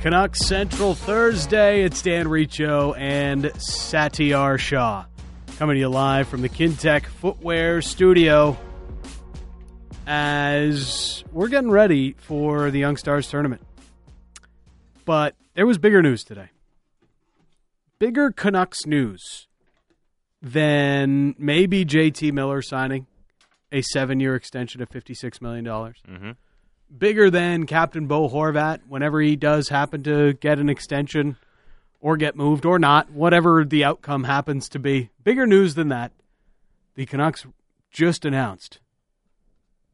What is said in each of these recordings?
Canucks Central Thursday. It's Dan Riccio and Satiar Shah coming to you live from the Kintec Footwear Studio as we're getting ready for the Young Stars tournament. But there was bigger news today. Bigger Canucks news than maybe JT Miller signing a seven year extension of $56 million. Mm-hmm. Bigger than Captain Bo Horvat whenever he does happen to get an extension or get moved or not, whatever the outcome happens to be. Bigger news than that. The Canucks just announced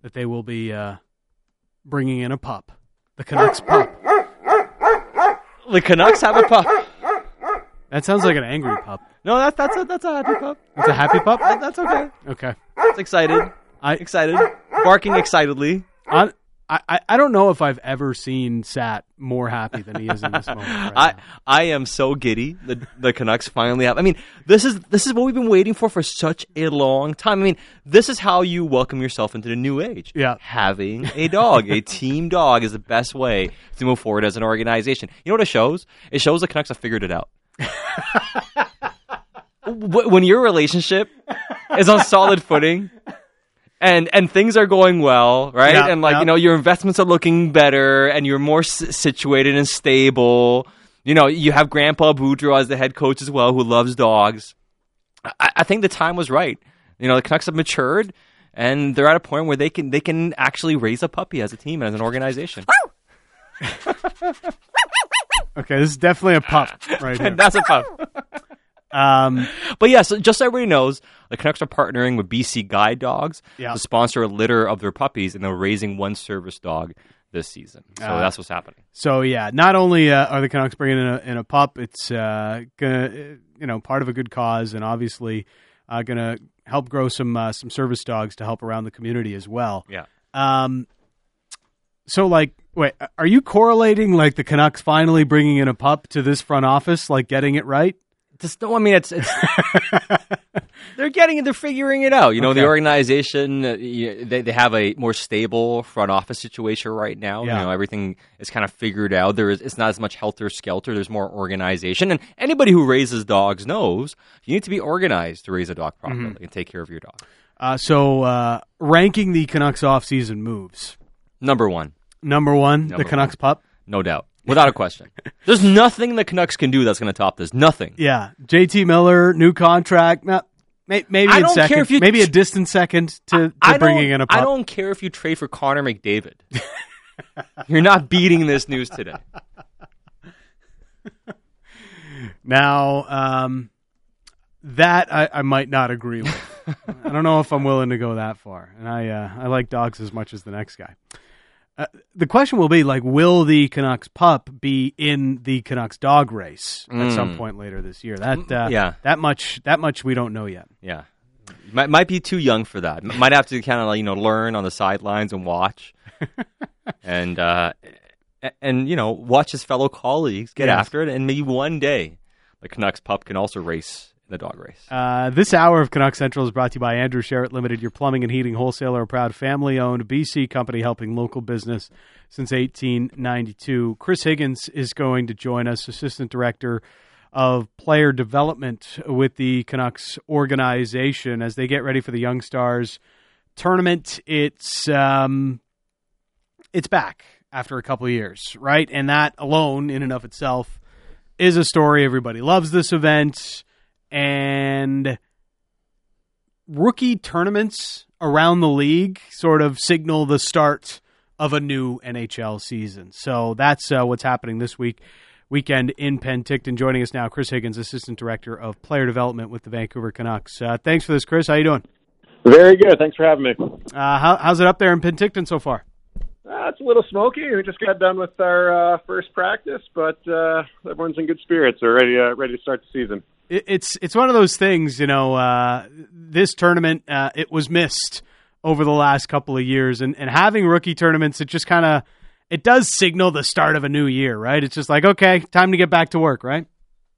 that they will be uh, bringing in a pup. The Canucks pup. The Canucks have a pup. That sounds like an angry pup. No, that, that's a that's a happy pup. It's a happy pup? That- that's okay. Okay. It's excited. I, Excited. Barking excitedly. I, I don't know if I've ever seen Sat more happy than he is in this moment. Right I now. I am so giddy. The the Canucks finally have. I mean, this is this is what we've been waiting for for such a long time. I mean, this is how you welcome yourself into the new age. Yeah. having a dog, a team dog, is the best way to move forward as an organization. You know what it shows? It shows the Canucks have figured it out. When your relationship is on solid footing. And, and things are going well, right? Yeah, and like yeah. you know, your investments are looking better, and you're more s- situated and stable. You know, you have Grandpa Boudreau as the head coach as well, who loves dogs. I, I think the time was right. You know, the Canucks have matured, and they're at a point where they can they can actually raise a puppy as a team and as an organization. okay, this is definitely a pup right here. and that's a pup. Um, But yes, yeah, so just so everybody knows, the Canucks are partnering with BC Guide Dogs Yeah. to sponsor a litter of their puppies, and they're raising one service dog this season. So Ah. that's what's happening. so yeah, not only uh, are the Canucks bringing in a, in a pup, it's uh, gonna uh, you know part of a good cause, and obviously uh, gonna help grow some uh, some service dogs to help around the community as well. Yeah. Um, so like, wait, are you correlating like the Canucks finally bringing in a pup to this front office, like getting it right? Just no, I mean it's, it's they're getting it, they're figuring it out. You know, Okay. the organization uh, you- they they have a more stable front office situation right now. Yeah. You know, everything is kind of figured out. There is it's not as much helter skelter. There's more organization, and anybody who raises dogs knows you need to be organized to raise a dog properly Mm-hmm. and take care of your dog. Uh, so uh, ranking the Canucks offseason moves. Number one, Number one, Number the Canucks pup. no doubt, without a question. There's nothing the Canucks can do that's going to top this. Nothing. Yeah, JT Miller, new contract. Not, may, maybe I in don't care if you maybe a distant second to, to I bringing in a pup. I don't care if you trade for Connor McDavid. You're not beating this news today. Now, um, that I, I might not agree with. I don't know if I'm willing to go that far, and I uh, I like dogs as much as the next guy. Uh, the question will be like, will the Canucks pup be in the Canucks dog race at some point later this year? That uh, Mm. yeah. that much that much we don't know yet. Yeah, might might be too young for that. Might have to kind of like, you know learn on the sidelines and watch, and uh, and you know watch his fellow colleagues get Yes. after it, and maybe one day the Canucks pup can also race the dog race. Uh, this hour of Canuck Central is brought to you by Andrew Sheret Limited, your plumbing and heating wholesaler, a proud family owned BC company helping local business since 1892. Chris Higgins is going to join us, Assistant Director of Player Development with the Canucks organization as they get ready for the Young Stars tournament. It's um, it's back after a couple of years, right? And that alone, in and of itself, is a story. Everybody loves this event and rookie tournaments around the league sort of signal the start of a new NHL season. So that's uh, what's happening this week weekend in Penticton. Joining us now, Chris Higgins, Assistant Director of Player Development with the Vancouver Canucks. Uh, thanks for this, Chris. How you doing? Very good. Thanks for having me. Uh, how, how's it up there in Penticton so far? Uh, it's a little smoky. We just got done with our uh, first practice, but uh, everyone's in good spirits. We're ready, uh, ready to start the season. It, it's it's one of those things, you know. Uh, this tournament uh, it was missed over the last couple of years, and and having rookie tournaments, it just kind of it does signal the start of a new year, right? It's just like okay, time to get back to work, right?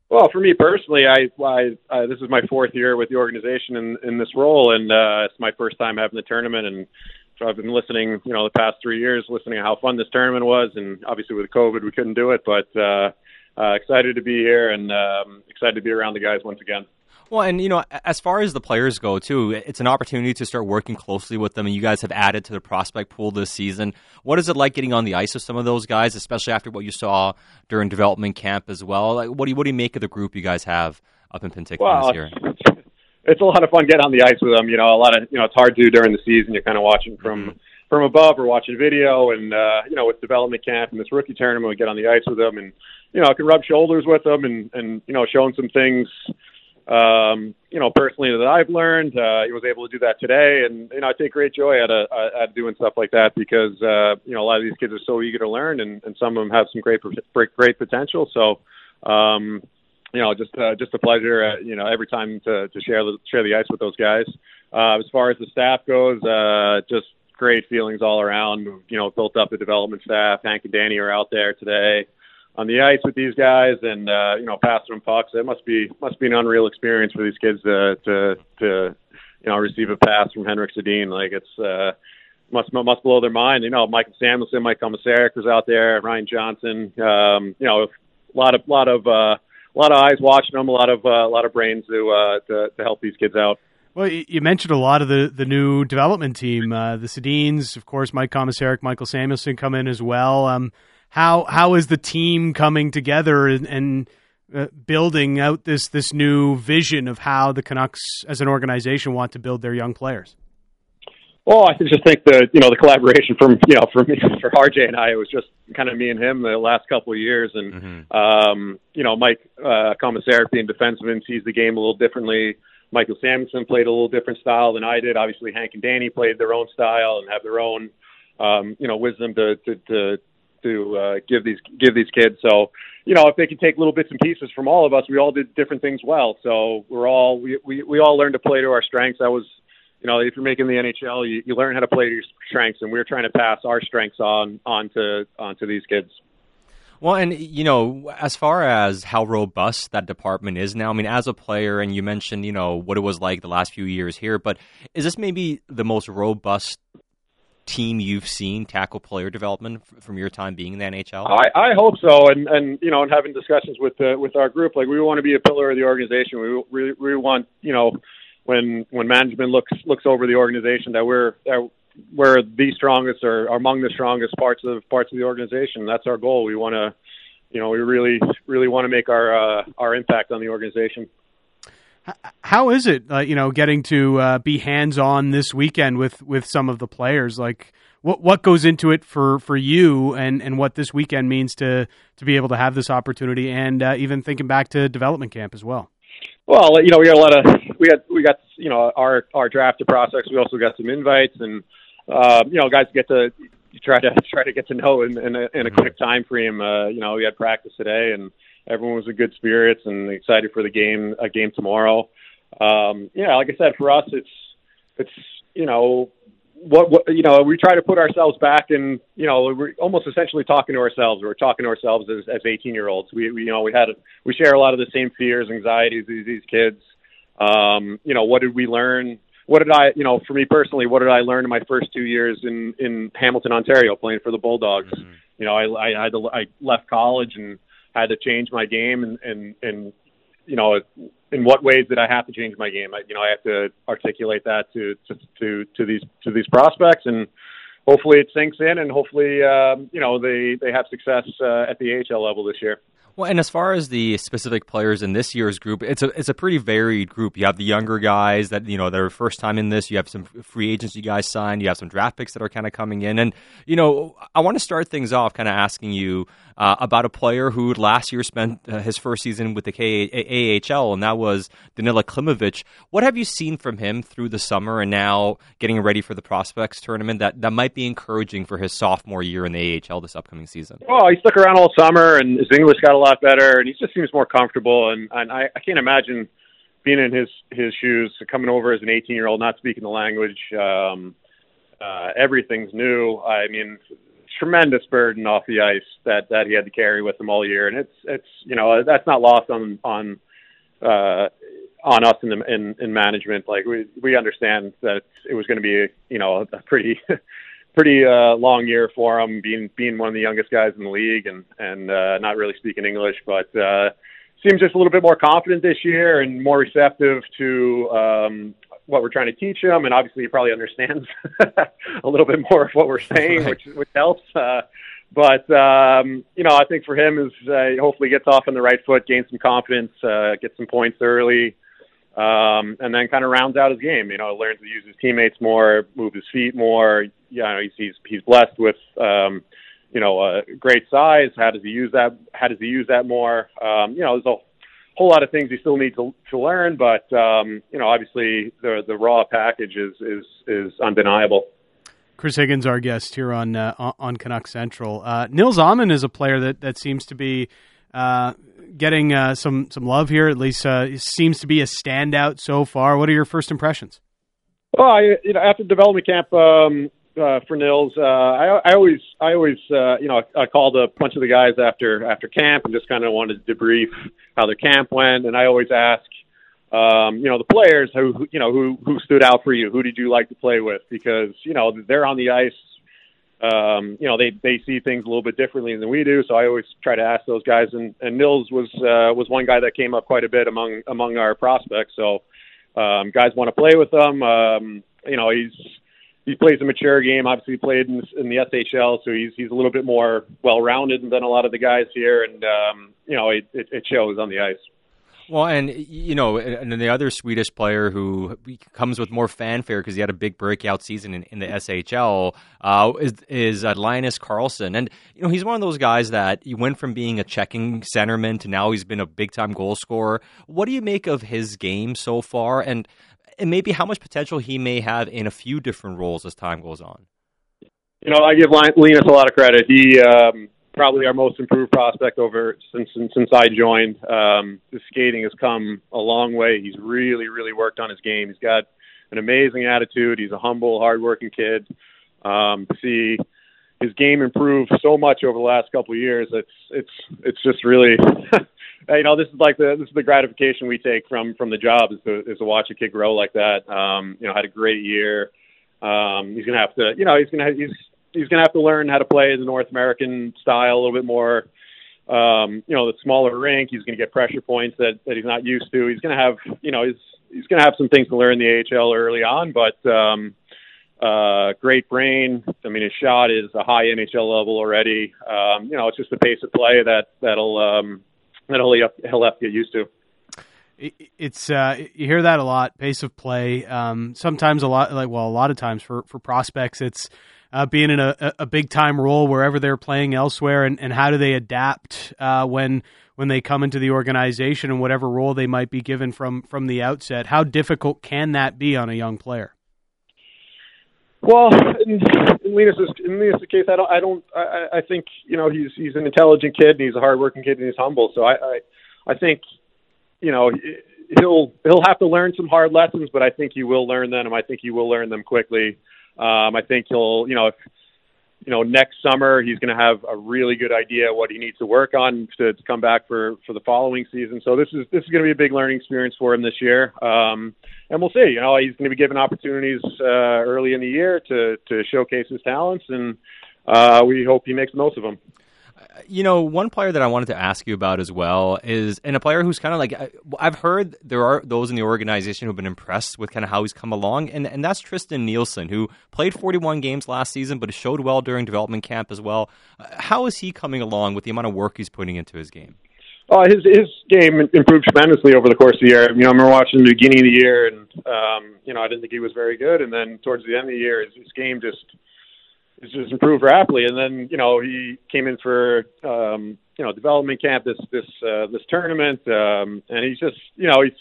Well, for me personally, I, I uh, this is my fourth year with the organization in, in this role, and uh, it's my first time having the tournament, and so I've been listening, you know, the past three years, listening to how fun this tournament was, and obviously with COVID we couldn't do it, but uh, uh, excited to be here and um, excited to be around the guys once again. Well, and you know, as far as the players go, too, it's an opportunity to start working closely with them. And you guys have added to the prospect pool this season. What is it like getting on the ice with some of those guys, especially after what you saw during development camp as well? Like, what do you what do you make of the group you guys have up in Penticton well, this year? It's a lot of fun getting on the ice with them. You know, a lot of you know, it's hard to during the season. You're kind of watching from. Mm-hmm from above or watching video and uh you know with development camp and this rookie tournament we get on the ice with them and you know I can rub shoulders with them and and you know showing some things um, you know, personally that I've learned. Uh, he was able to do that today, and you know, I take great joy at, a, at doing stuff like that because uh, you know a lot of these kids are so eager to learn, and, and some of them have some great great potential. So, um, you know, just uh, just a pleasure. Uh, you know, every time to, to share the share the ice with those guys. Uh, as far as the staff goes, uh, just great feelings all around. You know, built up the development staff. Hank and Danny are out there today on the ice with these guys and uh, you know passing them pucks. It must be must be an unreal experience for these kids to to to you know receive a pass from Henrik Sedin. Like it's uh, must must blow their mind. You know, Mike Samuelsson, Mike Komisarek was out there, Ryan Johnson. Um, you know, a lot of lot of uh, a lot of eyes watching them, a lot of uh, a lot of brains to uh, to, to help these kids out. Well, you mentioned a lot of the, the new development team, uh, the Sedins, of course, Mike Komisarek, Michael Samuelsson come in as well. Um, how how is the team coming together and, and uh, building out this this new vision of how the Canucks as an organization want to build their young players? Well, I just think the you know the collaboration from you know for me for RJ and I it was just kind of me and him the last couple of years, and mm-hmm. um, you know Mike uh, Komisarek being defenseman sees the game a little differently. Michael Samuelsson played a little different style than I did. Obviously, Hank and Danny played their own style and have their own um, you know wisdom to to, to to uh, give these give these kids. So, you know, if they can take little bits and pieces from all of us, we all did different things well. So we're all we we, we all learned to play to our strengths. That was, you know, if you're making the NHL, you, you learn how to play to your strengths, and we we're trying to pass our strengths on onto onto these kids. Well, and you know, as far as how robust that department is now, I mean, as a player, and you mentioned, you know, what it was like the last few years here, but is this maybe the most robust team you've seen tackle player development from your time being in the NHL? I, I hope so, and and you know, and having discussions with with our group, like we want to be a pillar of the organization. We we we want you know when when management looks looks over the organization that we're that we're the strongest or among the strongest parts of parts of the organization. That's our goal. We want to, you know, we really really want to make our uh, our impact on the organization. How is it, uh, you know, getting to uh, be hands on this weekend with, with some of the players? Like, what what goes into it for, for you, and, and what this weekend means to to be able to have this opportunity, and uh, even thinking back to development camp as well. Well, you know, we got a lot of we got we got you know our our draft process. We also got some invites, and uh, you know, guys get to try to try to get to know in, in, a, in a quick time frame. Uh, you know, we had practice today, and everyone was in good spirits and excited for the game a game tomorrow. Um, yeah, like I said, for us, it's it's you know what, what you know we try to put ourselves back and you know we're almost essentially talking to ourselves. We're talking to ourselves as as 18 year olds. We, we you know we had we share a lot of the same fears, anxieties these these kids. Um, you know what did we learn? What did I, you know, for me personally, what did I learn in my first two years in in Hamilton, Ontario, playing for the Bulldogs? Mm-hmm. You know, I I, I had to, I left college and had to change my game and and and you know in what ways did I have to change my game? I, you know, I have to articulate that to to to, to these to these prospects, and hopefully it sinks in, and hopefully um, you know they they have success uh, at the AHL level this year. Well, and as far as the specific players in this year's group, it's a it's a pretty varied group. You have the younger guys that you know that are first time in this. You have some free agency guys signed. You have some draft picks that are kind of coming in, and you know I want to start things off kind of asking you uh, about a player who last year spent uh, his first season with the K- AHL, and that was Danila Klimovich. What have you seen from him through the summer and now getting ready for the prospects tournament that that might be encouraging for his sophomore year in the AHL this upcoming season? Oh, he stuck around all summer, and his English got a lot better, and he just seems more comfortable. And, and I, I can't imagine being in his his shoes, coming over as an 18 year old, not speaking the language. Um, uh, everything's new. I mean, tremendous burden off the ice that that he had to carry with him all year, and it's it's you know that's not lost on on uh, on us in the in, in management. Like we we understand that it was going to be you know a pretty pretty uh, long year for him, being being one of the youngest guys in the league and and uh, not really speaking English, but uh, seems just a little bit more confident this year and more receptive to um, what we're trying to teach him. And obviously, he probably understands a little bit more of what we're saying, which which helps. Uh, but um, you know, I think for him is uh, hopefully gets off on the right foot, gains some confidence, uh, gets some points early, um, and then kind of rounds out his game. You know, learns to use his teammates more, move his feet more. You know, he's he's, he's blessed with um, you know great size. How does he use that? How does he use that more? Um, you know, there's a whole lot of things he still needs to, to learn, but um, you know, obviously the the raw package is is is undeniable. Chris Higgins, our guest here on uh, on Canuck Central. Uh, Nils Åman is a player that, that seems to be uh, getting uh, some some love here. At least uh, seems to be a standout so far. What are your first impressions? Well, I, you know, after development camp um, uh, for Nils, I, I always I always you know I called a bunch of the guys after after camp and just kind of wanted to debrief how their camp went, and I always ask um, you know, the players who, you know, who, who stood out for you? Who did you like to play with? Because, you know, they're on the ice. Um, you know, they, they see things a little bit differently than we do. So I always try to ask those guys. And, and Nils was, uh, was one guy that came up quite a bit among, among our prospects. So, um, guys want to play with him. Um, you know, he's, he plays a mature game. Obviously, he played in, in the SHL, so he's he's a little bit more well-rounded than a lot of the guys here, and um, you know, it, it, it shows on the ice. Well, and you know, and then the other Swedish player who comes with more fanfare because he had a big breakout season in, in the SHL uh, is is uh, Linus Karlsson, and you know he's one of those guys that he went from being a checking centerman to now he's been a big time goal scorer. What do you make of his game so far, and and maybe how much potential he may have in a few different roles as time goes on? You know, I give Linus a lot of credit. He um, probably our most improved prospect over since since, since I joined. Um, his skating has come a long way. He's really really worked on his game. He's got an amazing attitude. He's a humble, hardworking kid. Um, to see his game improve so much over the last couple of years, it's it's it's just really. you know, this is like the this is the gratification we take from from the job is to is to watch a kid grow like that. Um, you know, had a great year. Um, he's gonna have to, you know, he's gonna he's he's going to have to learn how to play the North American style a little bit more. Um, you know, the smaller rink. He's going to get pressure points that that he's not used to. He's going to have, you know, he's he's going to have some things to learn in the AHL early on, but um, uh, great brain. I mean, his shot is a high NHL level already. Um, you know, it's just the pace of play that that'll um, that'll he'll have to get used to it's uh, you hear that a lot pace of play um, sometimes a lot like well a lot of times for for prospects it's uh, being in a, a big time role wherever they're playing elsewhere, and, and how do they adapt uh, when when they come into the organization and whatever role they might be given from from the outset? How difficult can that be on a young player? Well, in, in Linus's in Linus's case, I don't, I don't, I, I think you know he's he's an intelligent kid and he's a hardworking kid and he's humble. So I, I, I think, you know, he'll he'll have to learn some hard lessons, but I think he will learn them. And I think he will learn them quickly. Um, I think he'll, you know, if you know next summer he's going to have a really good idea what he needs to work on to, to come back for for the following season. So this is this is going to be a big learning experience for him this year, um, and we'll see. You know, he's going to be given opportunities uh, early in the year to to showcase his talents, and uh, we hope he makes the most of them you know, one player that I wanted to ask you about as well is, and a player who's kind of like, I've heard there are those in the organization who've been impressed with kind of how he's come along, and, and that's Tristen Nielsen, who played 41 games last season, but showed well during development camp as well. How is he coming along with the amount of work he's putting into his game? Uh, his his game improved tremendously over the course of the year. You know, I remember watching the beginning of the year, and um, you know, I didn't think he was very good, and then towards the end of the year, his, his game just just improved rapidly. And then you know he came in for um, you know development camp this this uh, this tournament, um, and he's just you know he's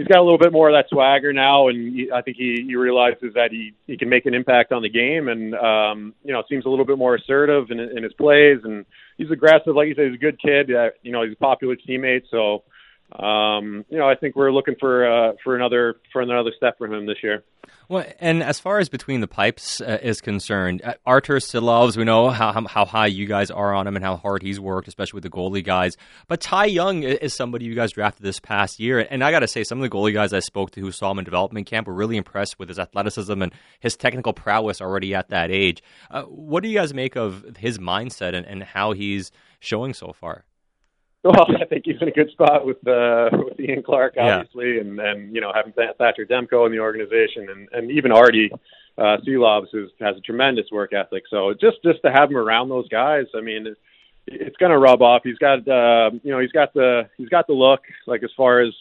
he's got a little bit more of that swagger now, and he, I think he, he realizes that he he can make an impact on the game, and um, you know seems a little bit more assertive in, in his plays, and he's aggressive. Like you said, he's a good kid. Uh, you know, he's a popular teammate, so um, you know, I think we're looking for uh, for another for another step for him this year. Well, and as far as between the pipes uh, is concerned, uh, Artur Silovs, we know how, how, how high you guys are on him and how hard he's worked, especially with the goalie guys. But Ty Young is somebody you guys drafted this past year, and I got to say, some of the goalie guys I spoke to who saw him in development camp were really impressed with his athleticism and his technical prowess already at that age. Uh, what do you guys make of his mindset and, and how he's showing so far? Well, I think he's in a good spot with uh, with Ian Clark, obviously, yeah. and and you know having Thatcher Demko in the organization, and and even Artie uh, Silovs who has a tremendous work ethic. So just just to have him around those guys, I mean, it's, it's going to rub off. He's got uh, you know he's got the he's got the look like as far as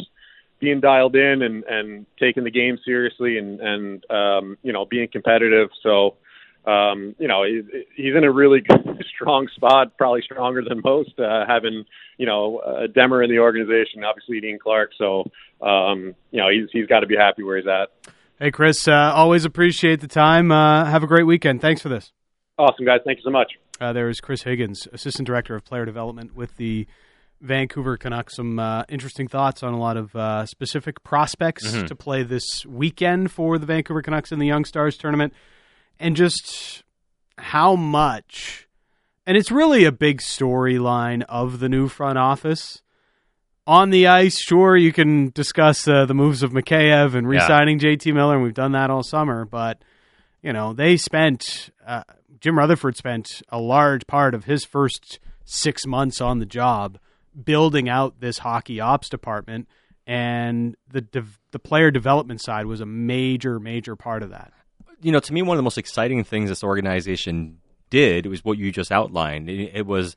being dialed in and and taking the game seriously and and um, you know being competitive. So um, you know, he's, he's in a really strong spot, probably stronger than most, uh, having, you know, uh, Demer in the organization, obviously Ian Clark. So, um, you know, he's, he's got to be happy where he's at. Hey, Chris, uh, always appreciate the time. Uh, have a great weekend. Thanks for this. Awesome, guys. Thank you so much. Uh, there is Chris Higgins, Assistant Director of Player Development with the Vancouver Canucks. Some uh, interesting thoughts on a lot of uh, specific prospects mm-hmm. to play this weekend for the Vancouver Canucks in the Young Stars tournament and just how much and it's really a big storyline of the new front office. On the ice, sure, you can discuss uh, the moves of Mikheyev and re-signing yeah. JT Miller, and we've done that all summer. But you know, they spent uh, Jim Rutherford spent a large part of his first six months on the job building out this hockey ops department, and the de- the player development side was a major, major part of that you know, to me, one of the most exciting things this organization did was what you just outlined. It, it was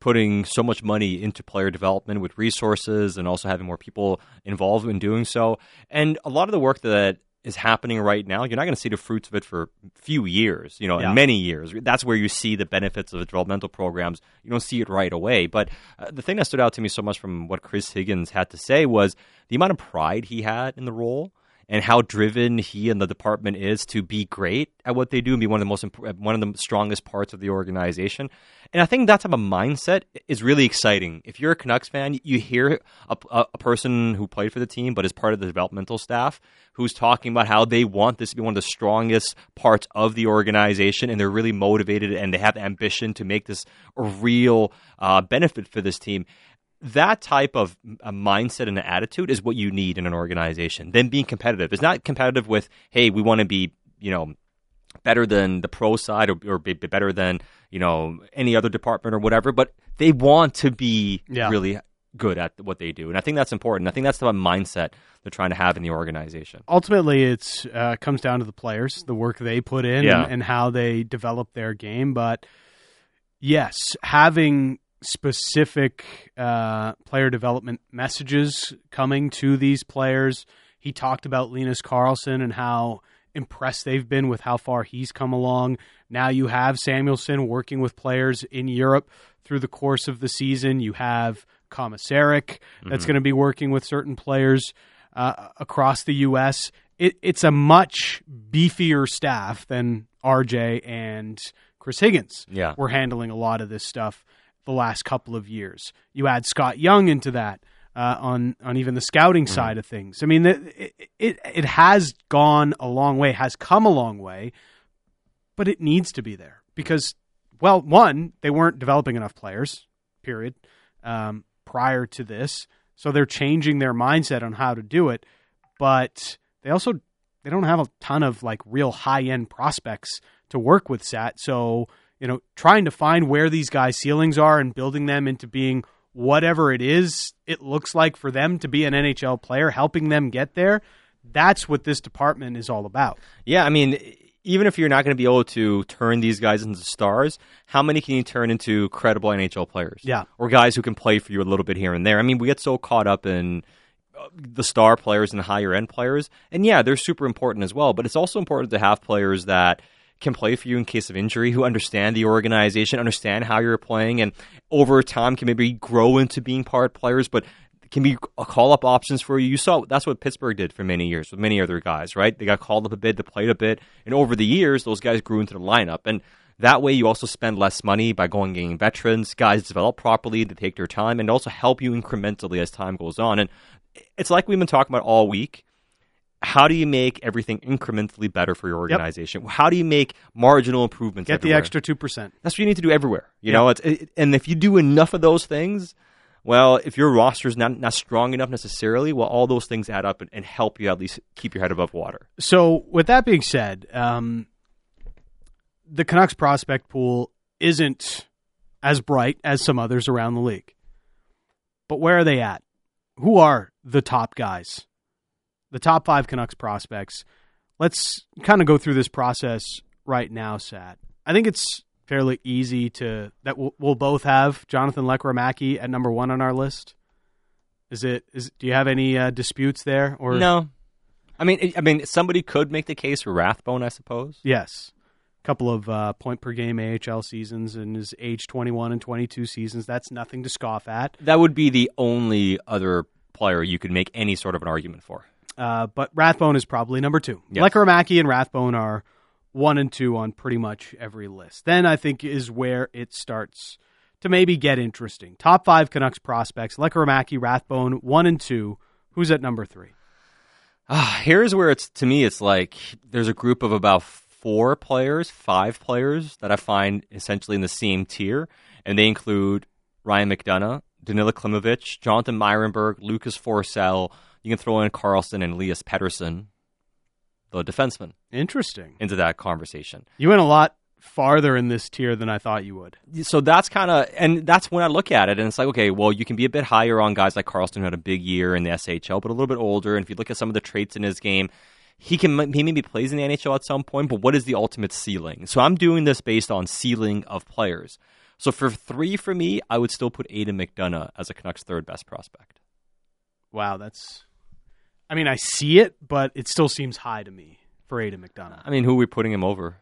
putting so much money into player development with resources and also having more people involved in doing so. And a lot of the work that is happening right now, you're not going to see the fruits of it for a few years, you know, yeah. many years. That's where you see the benefits of the developmental programs. You don't see it right away. But uh, the thing that stood out to me so much from what Chris Higgins had to say was the amount of pride he had in the role and how driven he and the department is to be great at what they do and be one of the most one of the strongest parts of the organization. And I think that type of mindset is really exciting. If you're a Canucks fan, you hear a, a person who played for the team but is part of the developmental staff who's talking about how they want this to be one of the strongest parts of the organization and they're really motivated and they have ambition to make this a real uh, benefit for this team that type of a mindset and attitude is what you need in an organization. Then being competitive. It's not competitive with, hey, we want to be, you know, better than the pro side or, or be better than, you know, any other department or whatever, but they want to be yeah. really good at what they do. And I think that's important. I think that's the mindset they're trying to have in the organization. Ultimately, it uh, comes down to the players, the work they put in, yeah. and, and how they develop their game. But yes, having specific uh, player development messages coming to these players. He talked about Linus Karlsson and how impressed they've been with how far he's come along. Now you have Samuelsson working with players in Europe through the course of the season. You have Komisarek that's mm-hmm. going to be working with certain players uh, across the U.S. It, it's a much beefier staff than RJ and Chris Higgins. Yeah. We're handling a lot of this stuff the last couple of years. You add Scott Young into that uh, on on even the scouting mm-hmm. side of things. I mean, it, it it has gone a long way, has come a long way, but it needs to be there because, well, one, they weren't developing enough players. Period. Um, prior to this, so they're changing their mindset on how to do it, but they also they don't have a ton of like real high end prospects to work with. Sat so you know, trying to find where these guys' ceilings are and building them into being whatever it is it looks like for them to be an NHL player, helping them get there. That's what this department is all about. Yeah, I mean, even if you're not going to be able to turn these guys into stars, how many can you turn into credible NHL players? Yeah. Or guys who can play for you a little bit here and there. I mean, we get so caught up in uh, the star players and the higher end players. And yeah, they're super important as well, but it's also important to have players that – can play for you in case of injury, who understand the organization, understand how you're playing, and over time can maybe grow into being part players, but can be call up options for you. You saw that's what Pittsburgh did for many years with many other guys, right? They got called up a bit, they played a bit, and over the years, those guys grew into the lineup. And That way, you also spend less money by going getting veterans. Guys develop properly, they take their time, and also help you incrementally as time goes on. And it's like we've been talking about all week. How do you make everything incrementally better for your organization? How do you make marginal improvements? Get the extra 2%. That's what you need to do everywhere. You Yeah. know, it's, it, and if you do enough of those things, well, if your roster's not not strong enough necessarily, well, all those things add up and, and help you at least keep your head above water. So, with that being said, um, the Canucks prospect pool isn't as bright as some others around the league. But where are they at? Who are the top guys? The top five Canucks prospects. Let's kind of go through this process right now, Sat. I think it's fairly easy to that we'll, we'll both have Jonathan Lekkerimäki at number one on our list. Is it? Is do you have any uh, disputes there? Or no, I mean, I mean, somebody could make the case for Rathbone, I suppose. Yes. A couple of uh, point per game AHL seasons in his age 21 and 22 seasons. That's nothing to scoff at. That would be the only other player you could make any sort of an argument for. Uh, but Rathbone is probably number two. Yes. And Rathbone are one and two on pretty much every list. Then I think is where it starts to maybe get interesting. Top five Canucks prospects: Lekkerimäki, Rathbone, one and two. Who's at number three? Ah, here's where it's to me. It's like there's a group of about four players, five players that I find essentially in the same tier, and they include Ryan McDonough, Danila Klimovich, Jonathan Myrenberg, Lucas Forsell. You can throw in Karlsson and Elias Pettersson, the defenseman, Interesting. into that conversation. You went a lot farther in this tier than I thought you would. so that's kind of and that's when I look at it and it's like okay well you can be a bit higher on guys like Karlsson who had a big year in the SHL but a little bit older and if you look at some of the traits in his game he can he maybe plays in the NHL at some point but what is the ultimate ceiling so I'm doing this based on ceiling of players so for three for me I would still put Aidan McDonough as a Canucks third best prospect Wow, that's. I mean, I see it, but it still seems high to me for Aidan McDonough. I mean who are we putting him over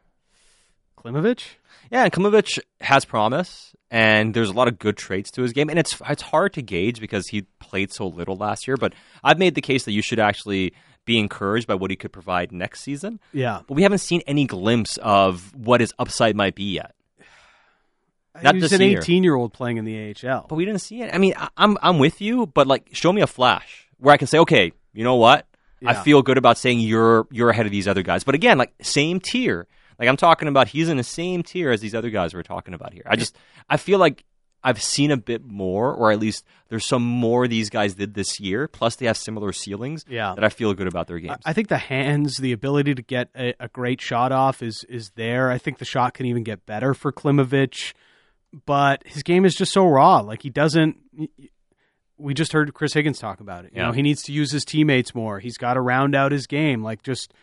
Klimovich? Yeah, and Klimovich has promise, and there's a lot of good traits to his game, and it's it's hard to gauge because he played so little last year. But I've made the case that you should actually be encouraged by what he could provide next season. Yeah. But we haven't seen any glimpse of what his upside might be yet. Uh, Not He's this an year. 18 year old playing in the AHL. But we didn't see it. I mean, I, I'm I'm with you, but like, show me a flash where I can say, okay, you know what? I feel good about saying you're you're ahead of these other guys. But again, like same tier. Like I'm talking about, he's in the same tier as these other guys we're talking about here. I just I feel like I've seen a bit more, or at least there's some more these guys did this year. Plus, they have similar ceilings. Yeah. that I feel good about their games. I think the hands, the ability to get a, a great shot off is is there. I think the shot can even get better for Klimovich, but his game is just so raw. Like he doesn't. We just heard Chris Higgins talk about it. You Yeah. know, he needs to use his teammates more. He's got to round out his game. Like just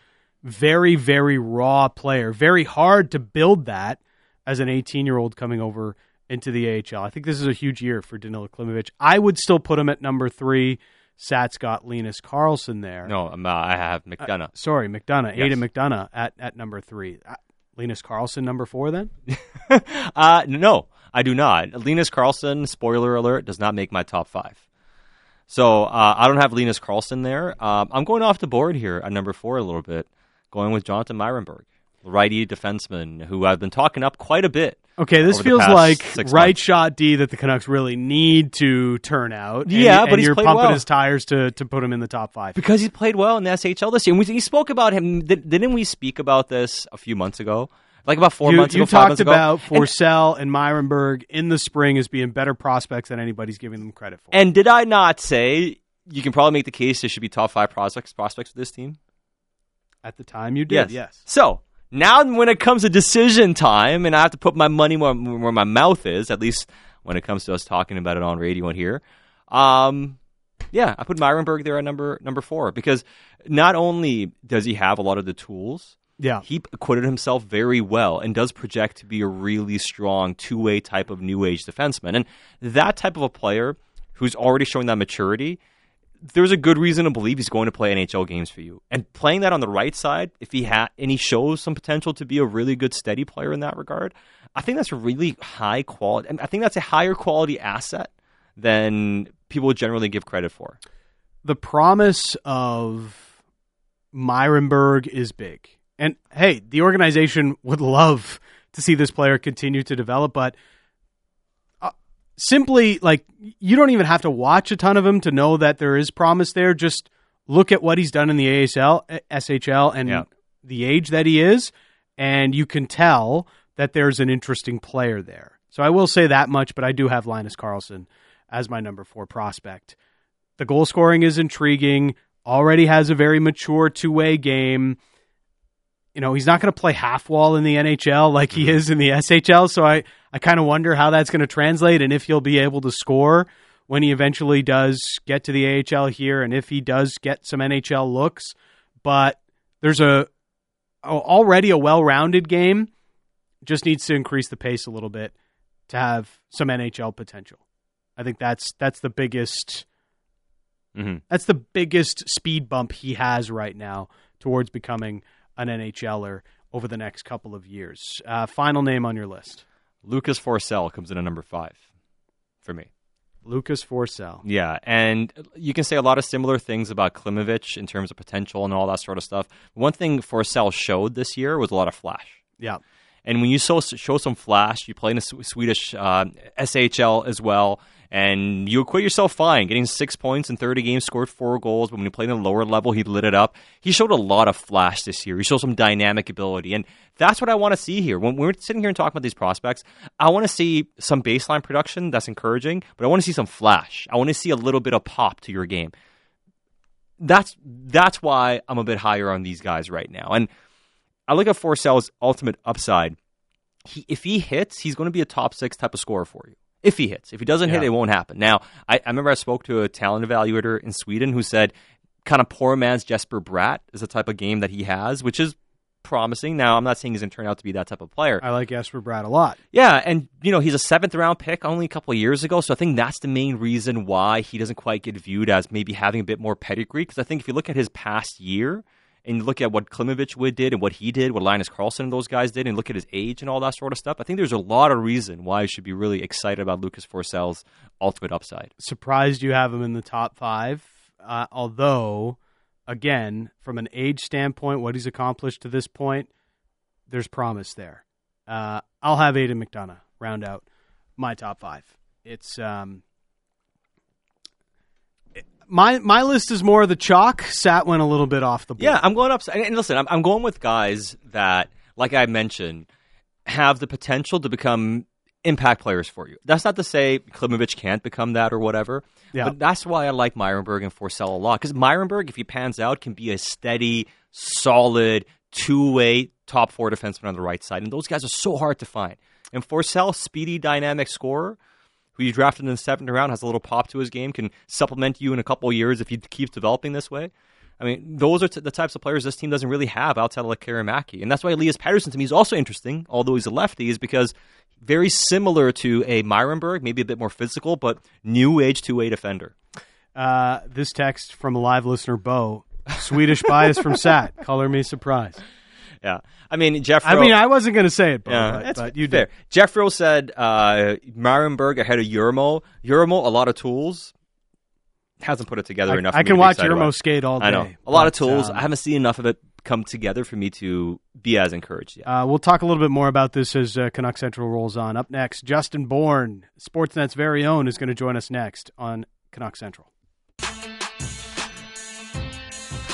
very, very raw player. Very hard to build that as an 18 year old coming over into the AHL. I think this is a huge year for Danilo Klimovich. I would still put him at number three. Sat's got Linus Karlsson there. no, uh, I have McDonough. Sorry, McDonough, Yes. Aidan McDonough at, at number three. Uh, Linus Karlsson, number four, then? uh, no, I do not. Linus Karlsson, spoiler alert, does not make my top five. So uh, I don't have Linus Karlsson there. Um, I'm going off the board here at number four a little bit, going with Jonathan Myrenberg, righty defenseman who I've been talking up quite a bit. Okay, this feels like right months. shot D that the Canucks really need to turn out. And- Yeah, but and he's you're pumping well. his tires to, to put him in the top five. Because he played well in the SHL this year. And we, he spoke about him. Did, didn't we speak about this a few months ago? Like about four you months you ago, five talked about And- Forsell and, Myrenberg in the spring as being better prospects than anybody's giving them credit for. And did I not say you can probably make the case there should be top five prospects prospects for this team? At the time, you did, Yes. yes. So now, when it comes to decision time, and I have to put my money where, where my mouth is, at least when it comes to us talking about it on radio and here, um, yeah, I put Myrenberg there at number number four because not only does he have a lot of the tools, Yeah. he acquitted himself very well and does project to be a really strong two way type of new age defenseman. And that type of a player who's already showing that maturity, there's a good reason to believe he's going to play NHL games for you. And playing that on the right side, if he ha- and he shows some potential to be a really good steady player in that regard, I think that's a really high quality. And I think that's a higher quality asset than people generally give credit for. the promise of Myrenberg is big. And hey, the organization would love to see this player continue to develop. But uh, simply, like, you don't even have to watch a ton of him to know that there is promise there. Just look at what he's done in the ASL, SHL, and Yeah. the age that he is, and you can tell that there's an interesting player there. So I will say that much, but I do have Linus Karlsson as my number four prospect. The goal scoring is intriguing. Already has a very mature two way game. You know, he's not going to play half wall in the NHL like he is in the SHL. So I, I kind of wonder how that's going to translate and if he'll be able to score when he eventually does get to the AHL here and if he does get some NHL looks. But there's a, already a well rounded game. Just needs to increase the pace a little bit to have some NHL potential. I think that's that's the biggest hmm that's the biggest speed bump he has right now towards becoming an NHLer over the next couple of years. Uh, final name on your list, Lucas Forsell comes in at number five for me. Lucas Forsell. Yeah, and you can say a lot of similar things about Klimovich in terms of potential and all that sort of stuff. One thing Forsell showed this year was a lot of flash. Yeah, And when you show, show some flash, you play in the Swedish uh, SHL as well, and you acquit yourself fine, getting six points in 30 games, scored four goals. But when he played in the lower level, he lit it up. He showed a lot of flash this year. He showed some dynamic ability, and that's what I want to see here. When we're sitting here and talking about these prospects, I want to see some baseline production that's encouraging, but I want to see some flash. I want to see a little bit of pop to your game. That's that's why I'm a bit higher on these guys right now, and. I look at Forsell's ultimate upside. He, if he hits, he's going to be a top six type of scorer for you. If he hits, if he doesn't hit, it won't happen. Now, I, I remember I spoke to a talent evaluator in Sweden who said, kind of poor man's Jesper Bratt is the type of game that he has, which is promising. Now, I'm not saying he's going to turn out to be that type of player. I like Jesper Bratt a lot. Yeah, and you know he's a seventh round pick only a couple of years ago, so I think that's the main reason why he doesn't quite get viewed as maybe having a bit more pedigree. Because I think if you look at his past year and look at what Klimovich did and what he did, what Linus Karlsson and those guys did, and look at his age and all that sort of stuff, I think there's a lot of reason why you should be really excited about Lucas Forsell's ultimate upside. Surprised you have him in the top five, uh, although, again, from an age standpoint, what he's accomplished to this point, there's promise there. Uh, I'll have Aidan McDonough round out my top five. It's um, my my list is more of the chalk. Sat went a little bit off the board. Yeah, I'm going up. And listen, I'm, I'm going with guys that, like I mentioned, have the potential to become impact players for you. That's not to say Klimovich can't become that or whatever. Yeah. But that's why I like Myrenberg and Forsell a lot. Because Myrenberg, if he pans out, can be a steady, solid, two way top four defenseman on the right side. And those guys are so hard to find. And Forsell, speedy, dynamic scorer, who you drafted in the seventh round, has a little pop to his game, can supplement you in a couple years if he keeps developing this way. I mean, those are t- the types of players this team doesn't really have outside of like Karamaki. And that's why Elias Pettersson to me is also interesting, although he's a lefty, is because very similar to a Myrenberg, maybe a bit more physical, but new age two way defender. Uh, this text from a live listener, Bo. Swedish bias from Sat. Color me surprised. Yeah. I mean, Jeff. I mean, I wasn't going to say it, Bo, Yeah, but, that's but you fair. did. Jeff Rowe said uh, Myrenberg ahead of Urmo. Urmo, a lot of tools. Hasn't put it together I, enough. I for me can to watch about. skate all day. I know a lot of tools. um, I haven't seen enough of it come together for me to be as encouraged yet. Uh, we'll talk a little bit more about this as uh, Canuck Central rolls on. Up next, Justin Bourne, Sportsnet's very own, is going to join us next on Canuck Central.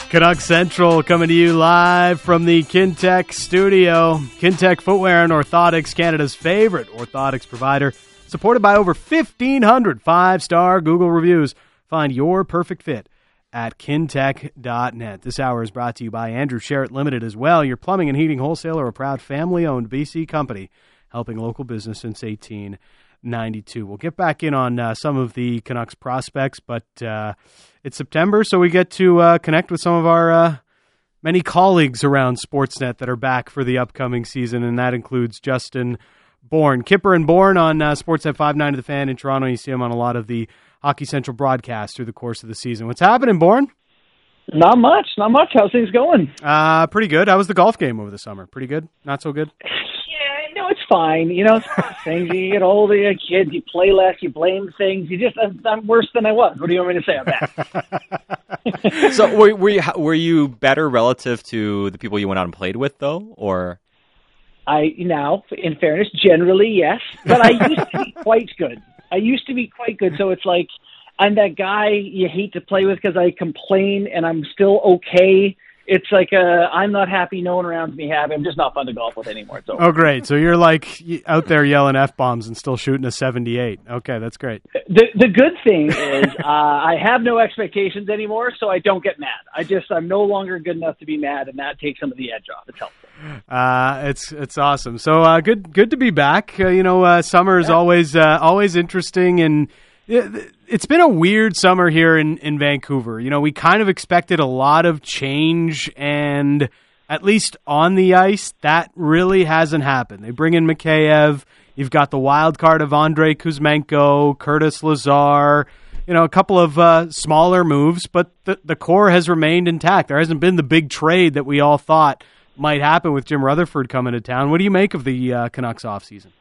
Canuck Central coming to you live from the Kintec studio. Kintec Footwear and Orthotics, Canada's favorite orthotics provider, supported by over 1,500 five star Google reviews. Find your perfect fit at kintec.net. This hour is brought to you by Andrew Sheret Limited as well, your plumbing and heating wholesaler, a proud family owned BC company helping local business since 1892. We'll get back in on uh, some of the Canucks prospects, but uh, it's September, so we get to uh, connect with some of our uh, many colleagues around Sportsnet that are back for the upcoming season, and that includes Justin Bourne. Kipper and Bourne on uh, Sportsnet 5-9 to the fan in Toronto. You see him on a lot of the Hockey Central broadcasts through the course of the season. What's happening, Bourne? Not much, not much. How's things going? Uh, pretty good. How was the golf game over the summer? Pretty good? Not so good? No, it's fine. You know, it's one of those things. You get older, you're a kid, you play less, you blame things. You just, I'm, I'm worse than I was. What do you want me to say on that? so were, were you were you better relative to the people you went out and played with though, or I now, in fairness, generally yes, but I used to be quite good. I used to be quite good, so it's like I'm that guy you hate to play with because I complain and I'm still okay it's like uh, I'm not happy. No one around me happy. I'm just not fun to golf with anymore. So. Oh, great! So you're like out there yelling f bombs and still shooting a 78. Okay, that's great. The the good thing is uh, I have no expectations anymore, so I don't get mad. I just I'm no longer good enough to be mad, and that takes some of the edge off. It's helpful. Uh, it's it's awesome. So uh, good good to be back. Uh, you know, uh, summer is yeah. always uh, always interesting and it's been a weird summer here in, in Vancouver. You know, we kind of expected a lot of change, and at least on the ice, that really hasn't happened. They bring in Mikheyev. You've got the wild card of Andrei Kuzmenko, Curtis Lazar, you know, a couple of uh, smaller moves, but the, the core has remained intact. There hasn't been the big trade that we all thought might happen with Jim Rutherford coming to town. What do you make of the uh, Canucks offseason?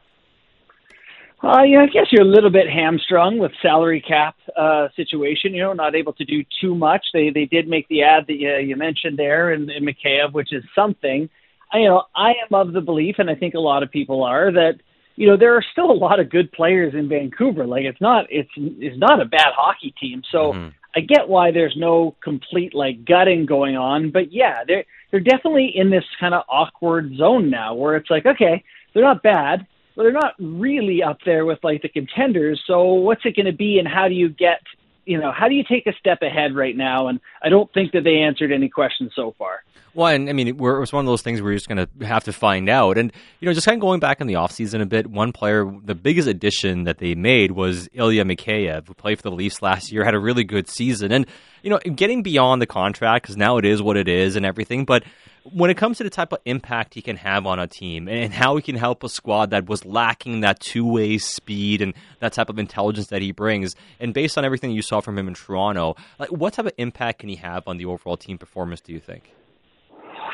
Uh, yeah, I guess you're a little bit hamstrung with salary cap uh, situation. You know, not able to do too much. They they did make the add that you, you mentioned there in, in Mikheyev, which is something. I, you know, I am of the belief, and I think a lot of people are that you know there are still a lot of good players in Vancouver. Like it's not it's it's not a bad hockey team. So mm-hmm. I get why there's no complete like gutting going on. But yeah, they're they're definitely in this kind of awkward zone now where it's like okay, they're not bad but they're not really up there with like the contenders. So what's it going to be, and how do you get, you know, how do you take a step ahead right now? And I don't think that they answered any questions so far. Well, and I mean, it was one of those things you're just going to have to find out. And, you know, just kind of going back in the offseason a bit, one player, the biggest addition that they made was Ilya Mikheyev, who played for the Leafs last year, had a really good season. And, you know, getting beyond the contract, because now it is what it is and everything, but when it comes to the type of impact he can have on a team and how he can help a squad that was lacking that two way speed and that type of intelligence that he brings, and based on everything you saw from him in Toronto, like what type of impact can he have on the overall team performance? Do you think?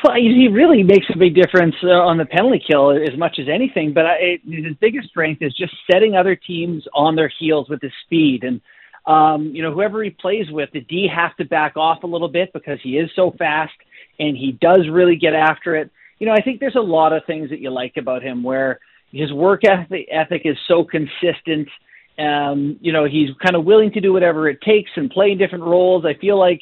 Well, he really makes a big difference uh, on the penalty kill as much as anything. But I, his biggest strength is just setting other teams on their heels with his speed. And um, you know, whoever he plays with, the D have to back off a little bit because he is so fast and he does really get after it. You know, I think there's a lot of things that you like about him where his work ethic, ethic is so consistent. Um, you know, he's kind of willing to do whatever it takes and play different roles. I feel like,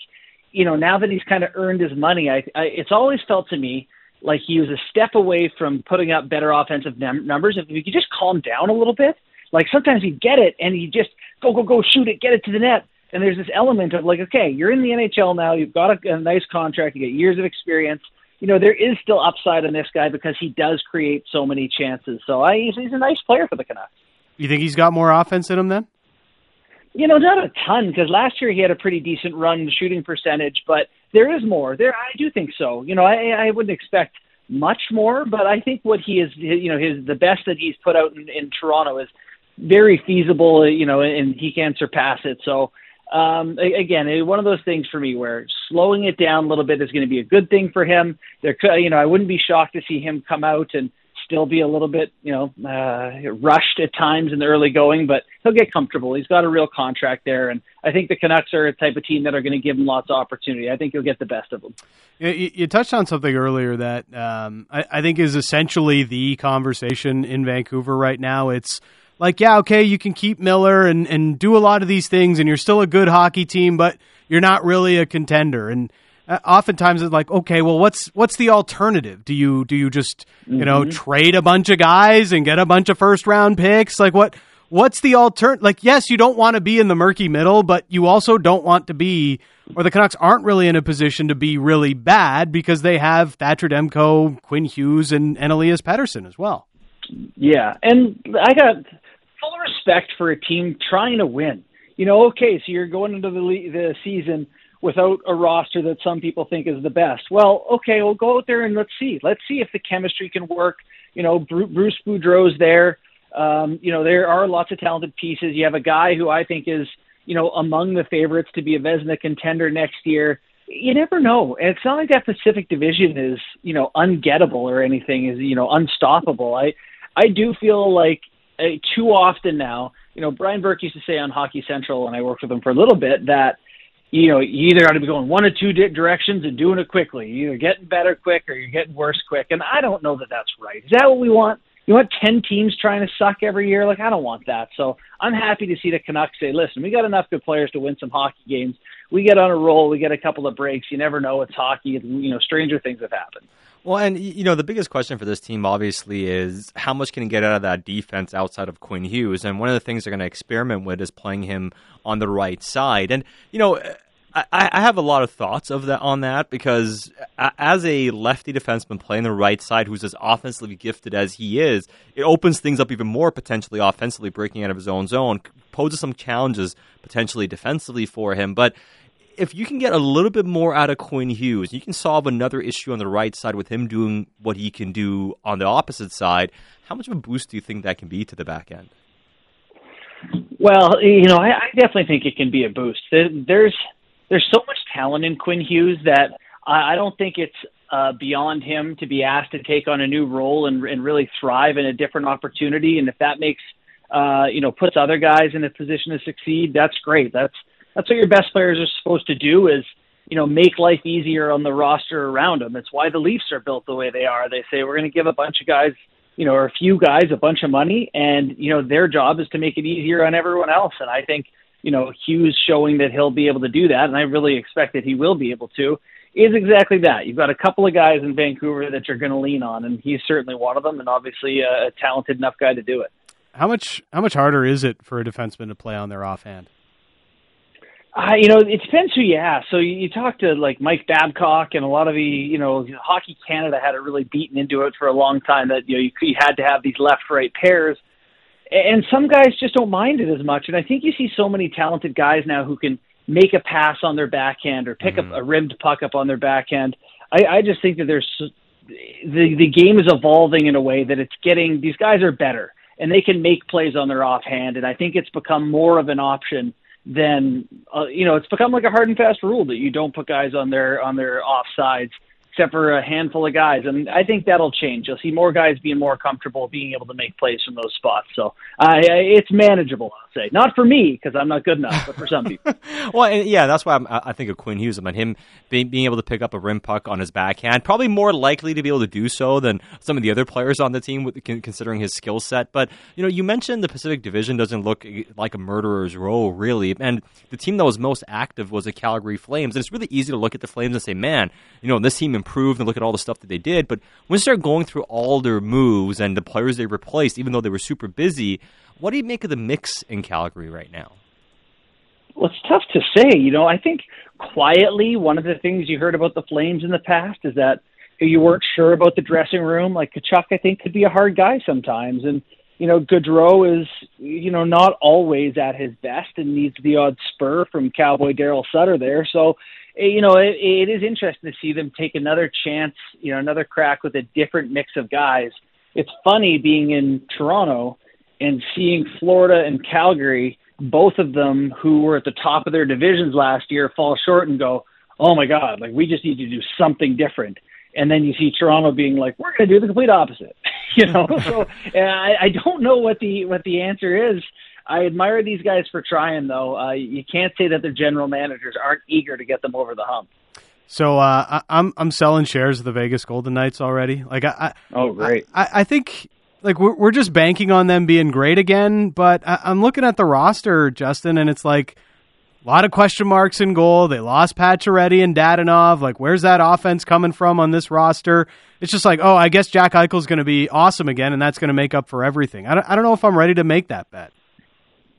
you know, now that he's kind of earned his money, I, I it's always felt to me like he was a step away from putting up better offensive num- numbers. If you could just calm down a little bit, like sometimes he'd get it and he just go, go, go, shoot it, get it to the net. And there's this element of like, okay, you're in the NHL now. You've got a, a nice contract. You get years of experience. You know, there is still upside on this guy because he does create so many chances. So I, he's, he's a nice player for the Canucks. You think he's got more offense in him then? You know, not a ton because last year he had a pretty decent run shooting percentage, but there is more. There, I do think so. You know, I, I wouldn't expect much more, but I think what he is, you know, his the best that he's put out in, in Toronto is very feasible. You know, and he can surpass it. So um, again, one of those things for me where slowing it down a little bit is going to be a good thing for him. There, could, you know, I wouldn't be shocked to see him come out and still be a little bit, you know, uh, rushed at times in the early going, but he'll get comfortable. He's got a real contract there, and I think the Canucks are a type of team that are going to give him lots of opportunity. I think he'll get the best of them. You, you touched on something earlier that um, I, I think is essentially the conversation in Vancouver right now. It's like, yeah, okay, you can keep Miller and, and do a lot of these things, and you're still a good hockey team, but you're not really a contender. And oftentimes it's like, okay, well, what's what's the alternative? Do you do you just mm-hmm. you know mm-hmm. trade a bunch of guys and get a bunch of first round picks? Like what? What's the altern? Like, yes, you don't want to be in the murky middle, but you also don't want to be, or the Canucks aren't really in a position to be really bad because they have Thatcher Demko, Quinn Hughes, and, and Elias Pettersson as well. Yeah, and I got full respect for a team trying to win. You know, okay, so you're going into the the season without a roster that some people think is the best. Well, okay, we'll go out there and let's see. Let's see if the chemistry can work. You know, Bruce Boudreau's there. Um, you know, there are lots of talented pieces. You have a guy who I think is, you know, among the favorites to be a Vezina contender next year. You never know. And it's not like that Pacific Division is, you know, ungettable or anything is, you know, unstoppable. I I do feel like uh, too often now. You know, Brian Burke used to say on Hockey Central, and I worked with him for a little bit, that you know, you either got to be going one or two directions and doing it quickly. You're either getting better quick or you're getting worse quick. And I don't know that that's right. Is that what we want? You want 10 teams trying to suck every year? Like, I don't want that. So I'm happy to see the Canucks say, listen, we got enough good players to win some hockey games. We get on a roll. We get a couple of breaks. You never know. It's hockey. You know, stranger things have happened. Well, and you know the biggest question for this team obviously is how much can he get out of that defense outside of Quinn Hughes, and one of the things they're going to experiment with is playing him on the right side. And you know, I, I have a lot of thoughts of that on that because as a lefty defenseman playing the right side, who's as offensively gifted as he is, it opens things up even more potentially offensively, breaking out of his own zone, poses some challenges potentially defensively for him, but if you can get a little bit more out of Quinn Hughes, you can solve another issue on the right side with him doing what he can do on the opposite side. How much of a boost do you think that can be to the back end? Well, you know, I, I definitely think it can be a boost. There's there's so much talent in Quinn Hughes that I, don't think it's uh, beyond him to be asked to take on a new role and, and really thrive in a different opportunity. And if that makes uh, you know puts other guys in a position to succeed, that's great. That's that's what your best players are supposed to do is you know make life easier on the roster around them. It's why the Leafs are built the way they are. They say we're going to give a bunch of guys, you know, or a few guys a bunch of money, and you know their job is to make it easier on everyone else. And I think you know Hughes showing that he'll be able to do that, and I really expect that he will be able to. Is exactly that. You've got a couple of guys in Vancouver that you're going to lean on, and he's certainly one of them, and obviously a, talented enough guy to do it. How much how much harder is it for a defenseman to play on their offhand? Uh, you know, it depends who you ask. So you, you talk to like Mike Babcock and a lot of the, you know, Hockey Canada had it really beaten into it for a long time that you know you, you had to have these left-right pairs, and some guys just don't mind it as much. And I think you see so many talented guys now who can make a pass on their backhand or pick mm-hmm. up a rimmed puck up on their backhand. I, I just think that there's the the game is evolving in a way that it's getting these guys are better and they can make plays on their offhand, and I think it's become more of an option then uh, you know it's become like a hard and fast rule that you don't put guys on their on their offsides except for a handful of guys. And I think that'll change. You'll see more guys being more comfortable being able to make plays from those spots. So uh, it's manageable, say. Not for me because I'm not good enough, but for some people. well, yeah, that's why I'm, i think of Quinn Hughes. I mean, him being, being able to pick up a rim puck on his backhand, probably more likely to be able to do so than some of the other players on the team, considering his skill set. But you know, you mentioned the Pacific Division doesn't look eh, like a murderer's row, really, and the team that was most active was the Calgary Flames. And it's really easy to look at the Flames and say, man, you know, this team improved and look at all the stuff that they did. But when you start going through all their moves and the players they replaced, even though they were super busy, what do you make of the mix in Calgary right now? Well, it's tough to say. You know, I think quietly, one of the things you heard about the Flames in the past is that you weren't sure about the dressing room. Like Tkachuk, I think, could be a hard guy sometimes. And, you know, Gaudreau is, you know, not always at his best and needs the odd spur from Cowboy Daryl Sutter there. So Eh, you know, it, it is interesting to see them take another chance, you know, another crack with a different mix of guys. It's funny being in Toronto and seeing Florida and Calgary, both of them who were at the top of their divisions last year, fall short and go, "Oh my God! Like we just need to do something different." And then you see Toronto being like, "We're going to do the complete opposite," you know. so I, I don't know what the what the answer is I admire these guys for trying, though. Uh, you can't say that their general managers aren't eager to get them over the hump. So uh, I, I'm I'm selling shares of the Vegas Golden Knights already. Like I, I oh great. I, I think like we're we're just banking on them being great again. But I, I'm looking at the roster, Justin, and it's like a lot of question marks in goal. They lost Pacioretty and Dadonov. Like, where's that offense coming from on this roster? It's just like, oh, I guess Jack Eichel's going to be awesome again, and that's going to make up for everything. I don't, I don't know if I'm ready to make that bet.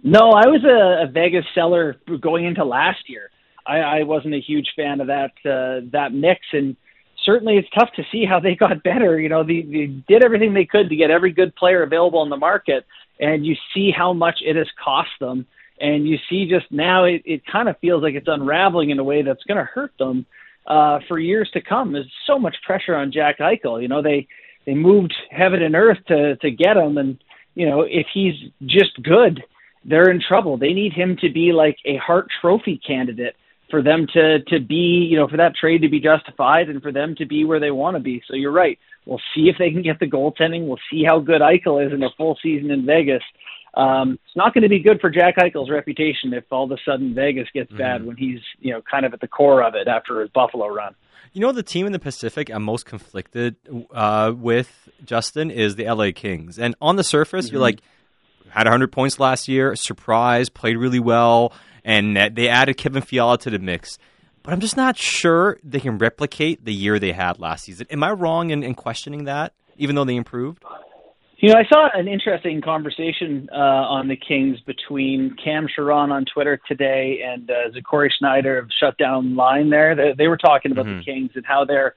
No, I was a, a Vegas seller going into last year. I, I wasn't a huge fan of that uh, that mix, and certainly it's tough to see how they got better. You know, they, they did everything they could to get every good player available in the market, and you see how much it has cost them. And you see just now it, it kind of feels like it's unraveling in a way that's going to hurt them uh, for years to come. There's so much pressure on Jack Eichel. You know, they they moved heaven and earth to to get him, and you know if he's just good they're in trouble. They need him to be like a Hart Trophy candidate for them to to be, you know, for that trade to be justified and for them to be where they want to be. So you're right. We'll see if they can get the goaltending. We'll see how good Eichel is in a full season in Vegas. um, it's not going to be good for Jack Eichel's reputation if all of a sudden Vegas gets Mm-hmm. bad when he's you know kind of at the core of it after his Buffalo run. You know, the team in the Pacific I'm most conflicted uh, with, Justin, is the LA Kings. And on the surface, you're like, had 100 points last year, surprise, played really well, and they added Kevin Fiala to the mix. But I'm just not sure they can replicate the year they had last season. Am I wrong in, in questioning that, even though they improved? You know, I saw an interesting conversation uh, on the Kings between Cam Charron on Twitter today and uh, Zachary Schneider of Shutdown Line. There, they, they were talking about Mhm. the Kings and how they're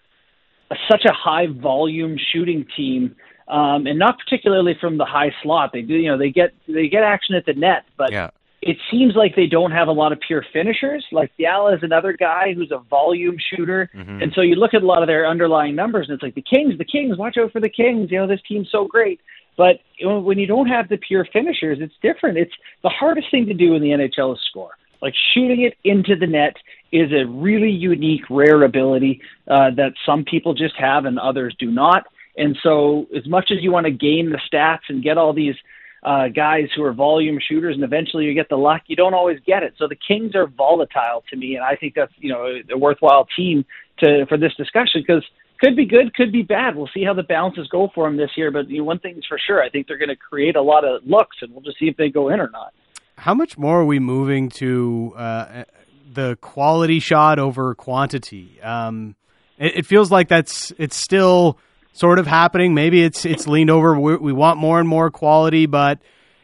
such a high volume shooting team, um, and not particularly from the high slot. They do, you know, they get they get action at the net, but Yeah. it seems like they don't have a lot of pure finishers. Like Fiala is another guy who's a volume shooter, Mhm. and so you look at a lot of their underlying numbers, and it's like the Kings, the Kings, watch out for the Kings. You know this team's so great, but when you don't have the pure finishers, it's different. It's the hardest thing to do in the NHL is score. Like shooting it into the net is a really unique, rare ability uh, that some people just have and others do not. And so, as much as you want to gain the stats and get all these uh, guys who are volume shooters, and eventually you get the luck, you don't always get it. So the Kings are volatile to me, and I think that's you know a worthwhile team to for this discussion because could be good, could be bad. We'll see how the balances go for them this year. But you know, one thing's for sure, I think they're going to create a lot of looks, and we'll just see if they go in or not. How much more are we moving to uh, the quality shot over quantity? Um, it, it feels like that's it's still sort of happening. Maybe it's it's leaned over. We, we want more and more quality, but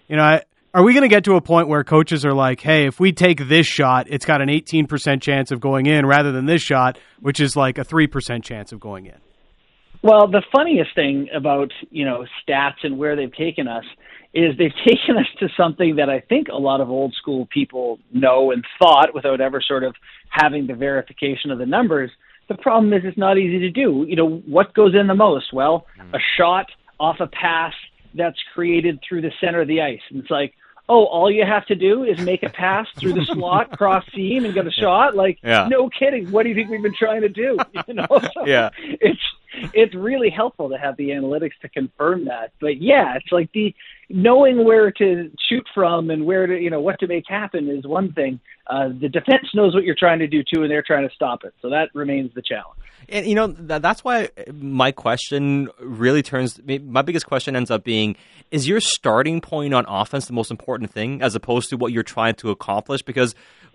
you know, I, are we going to get to a point where coaches are like, "Hey, if we take this shot, it's got an 18% chance of going in, rather than this shot, which is like a three percent chance of going in." Well, the funniest thing about you know stats and where they've taken us is they've taken us to something that I think a lot of old school people know and thought without ever sort of having the verification of the numbers. The problem is it's not easy to do. You know, what goes in the most? Well, mm. a shot off a pass that's created through the center of the ice. And it's like, oh, all you have to do is make a pass through the slot, cross seam, and get a shot. Like, Yeah. no kidding. What do you think we've been trying to do? You know, So Yeah. It's it's really helpful to have the analytics to confirm that. But yeah, it's like the knowing where to shoot from and where to you know what to make happen is one thing. Uh, the defense knows what you're trying to do too, and they're trying to stop it. So that remains the challenge. And you know that, that's why my question really turns. My biggest question ends up being: Is your starting point on offense the most important thing, as opposed to what you're trying to accomplish? Because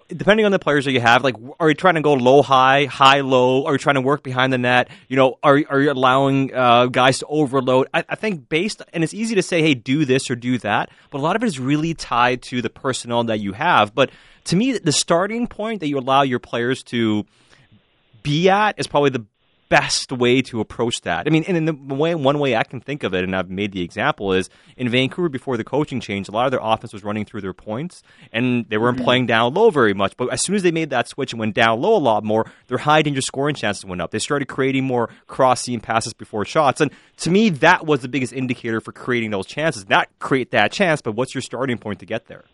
depending on the players that you have, like, are you trying to go low, high, high, low? Are you trying to work behind the net? You know, are are you allowing uh, guys to overload? I, I think based, and it's easy to say, hey, do this or do that, but a lot of it is really tied to the personnel that you have. But to me, the starting point that you allow your players to be at is probably the best way to approach that. I mean, and in the way one way I can think of it, and I've made the example is in Vancouver before the coaching change, a lot of their offense was running through their points, and they weren't mm-hmm. playing down low very much. But as soon as they made that switch and went down low a lot more, their high danger scoring chances went up. They started creating more cross seam passes before shots, and to me, that was the biggest indicator for creating those chances. Not create that chance, but what's your starting point to get there?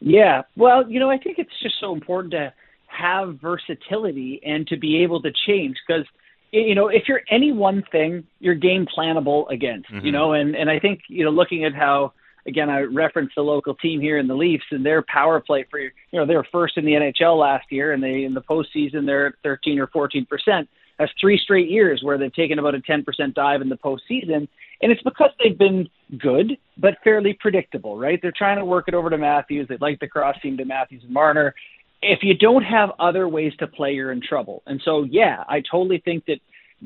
Yeah, well, you know, I think it's just so important to have versatility and to be able to change because you know if you're any one thing you're game plannable against you mm-hmm. know and and i think you know looking at how again i referenced the local team here in the leafs and their power play for you know they were first in the nhl last year and they in the postseason they're at 13 or 14 percent that's three straight years where they've taken about a 10% dive in the postseason. And it's because they've been good, but fairly predictable, right? They're trying to work it over to Matthews. They'd like the cross seam to Matthews and Marner. If you don't have other ways to play, you're in trouble. And so, yeah, I totally think that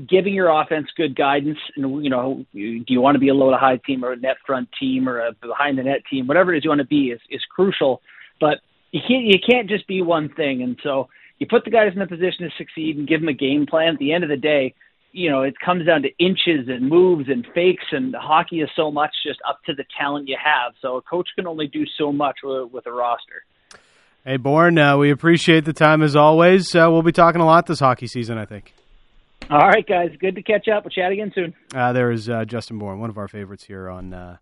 giving your offense good guidance, and you know, do you want to be a low to high team or a net front team or a behind the net team, whatever it is you want to be, is is crucial. But you can't you can't just be one thing. And so you put the guys in a position to succeed and give them a game plan. At the end of the day, you know, it comes down to inches and moves and fakes, and hockey is so much just up to the talent you have. So a coach can only do so much with, with a roster. Hey, Bourne, uh, we appreciate the time as always. Uh, we'll be talking a lot this hockey season, I think. All right, guys, good to catch up. We'll chat again soon. Uh, there is uh, Justin Bourne, one of our favorites here on uh,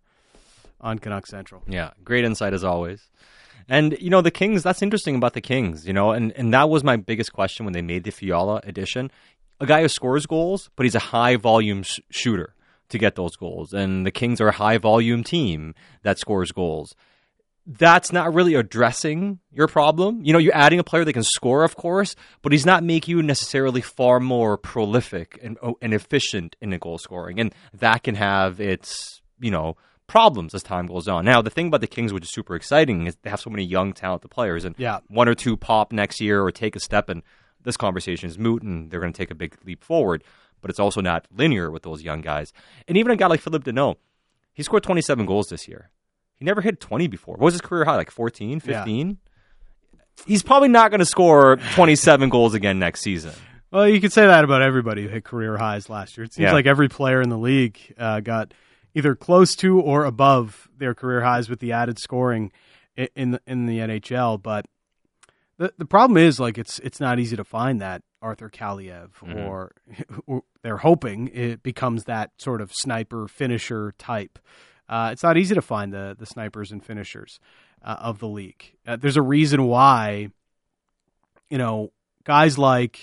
on Canuck Central. Yeah, great insight as always. And you know the Kings. That's interesting about the Kings. You know, and and that was my biggest question when they made the Fiala edition. A guy who scores goals, but he's a high volume sh- shooter. to get those goals, and the Kings are a high volume team that scores goals. That's not really addressing your problem. You know, you're adding a player that can score, of course, but he's not making you necessarily far more prolific and, oh, and efficient in the goal scoring. And that can have its, you know, problems as time goes on. Now, the thing about the Kings, which is super exciting, is they have so many young, talented players, and Yeah. one or two pop next year or take a step, and this conversation is moot, and they're going to take a big leap forward. But it's also not linear with those young guys. And even a guy like Philippe Danault, he scored 27 goals this year. He never hit 20 before. What was his career high? Like 14, 15? He's probably not going to score 27 goals again next season. Well, you could say that about everybody who hit career highs last year. It seems Yeah. like every player in the league uh, got either close to or above their career highs with the added scoring in the, in the NHL. But the the problem is like it's it's not easy to find that Arthur Kaliyev Mhm. or, or they're hoping it becomes that sort of sniper finisher type. Uh, it's not easy to find the the snipers and finishers uh, of the league. Uh, there's a reason why, you know, guys like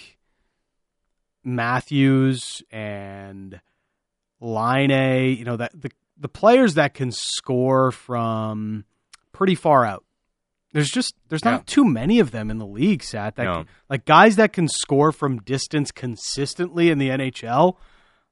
Matthews and Laine, you know, that the the players that can score from pretty far out. There's just there's not Yeah. too many of them in the league, Sat. That No. can- like guys that can score from distance consistently in the NHL.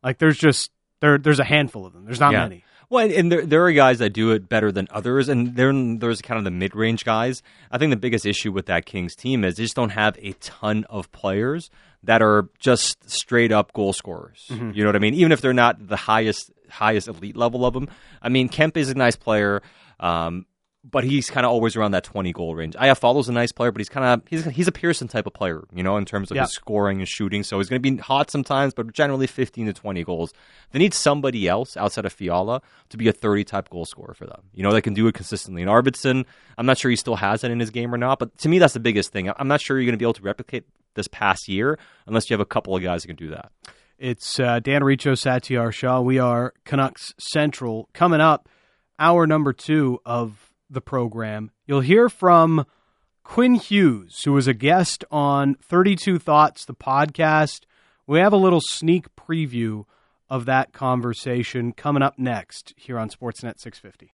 Like there's just there there's a handful of them. There's not Yeah. many. Well, and, there, there are guys that do it better than others, and then there's kind of the mid range guys. I think the biggest issue with that Kings team is they just don't have a ton of players that are just straight up goal scorers. You know what I mean? Even if they're not the highest highest elite level of them. I mean, Kemp is a nice player. Um, but he's kind of always around that 20 goal range. Iafallo's a nice player, but he's kind of he's he's a Pearson type of player, you know, in terms of Yeah. his scoring and shooting. So he's going to be hot sometimes, but generally 15 to 20 goals. They need somebody else outside of Fiala to be a 30 type goal scorer for them. You know, that can do it consistently. And Arvidsson, I'm not sure he still has it in his game or not, but to me that's the biggest thing. I'm not sure you're going to be able to replicate this past year unless you have a couple of guys who can do that. It's uh, Dan Riccio, Satiar Shah. We are Canucks Central. Coming up, hour number two of the program, you'll hear from Quinn Hughes, who was a guest on 32 Thoughts, the podcast. We have a little sneak preview of that conversation coming up next here on Sportsnet 650.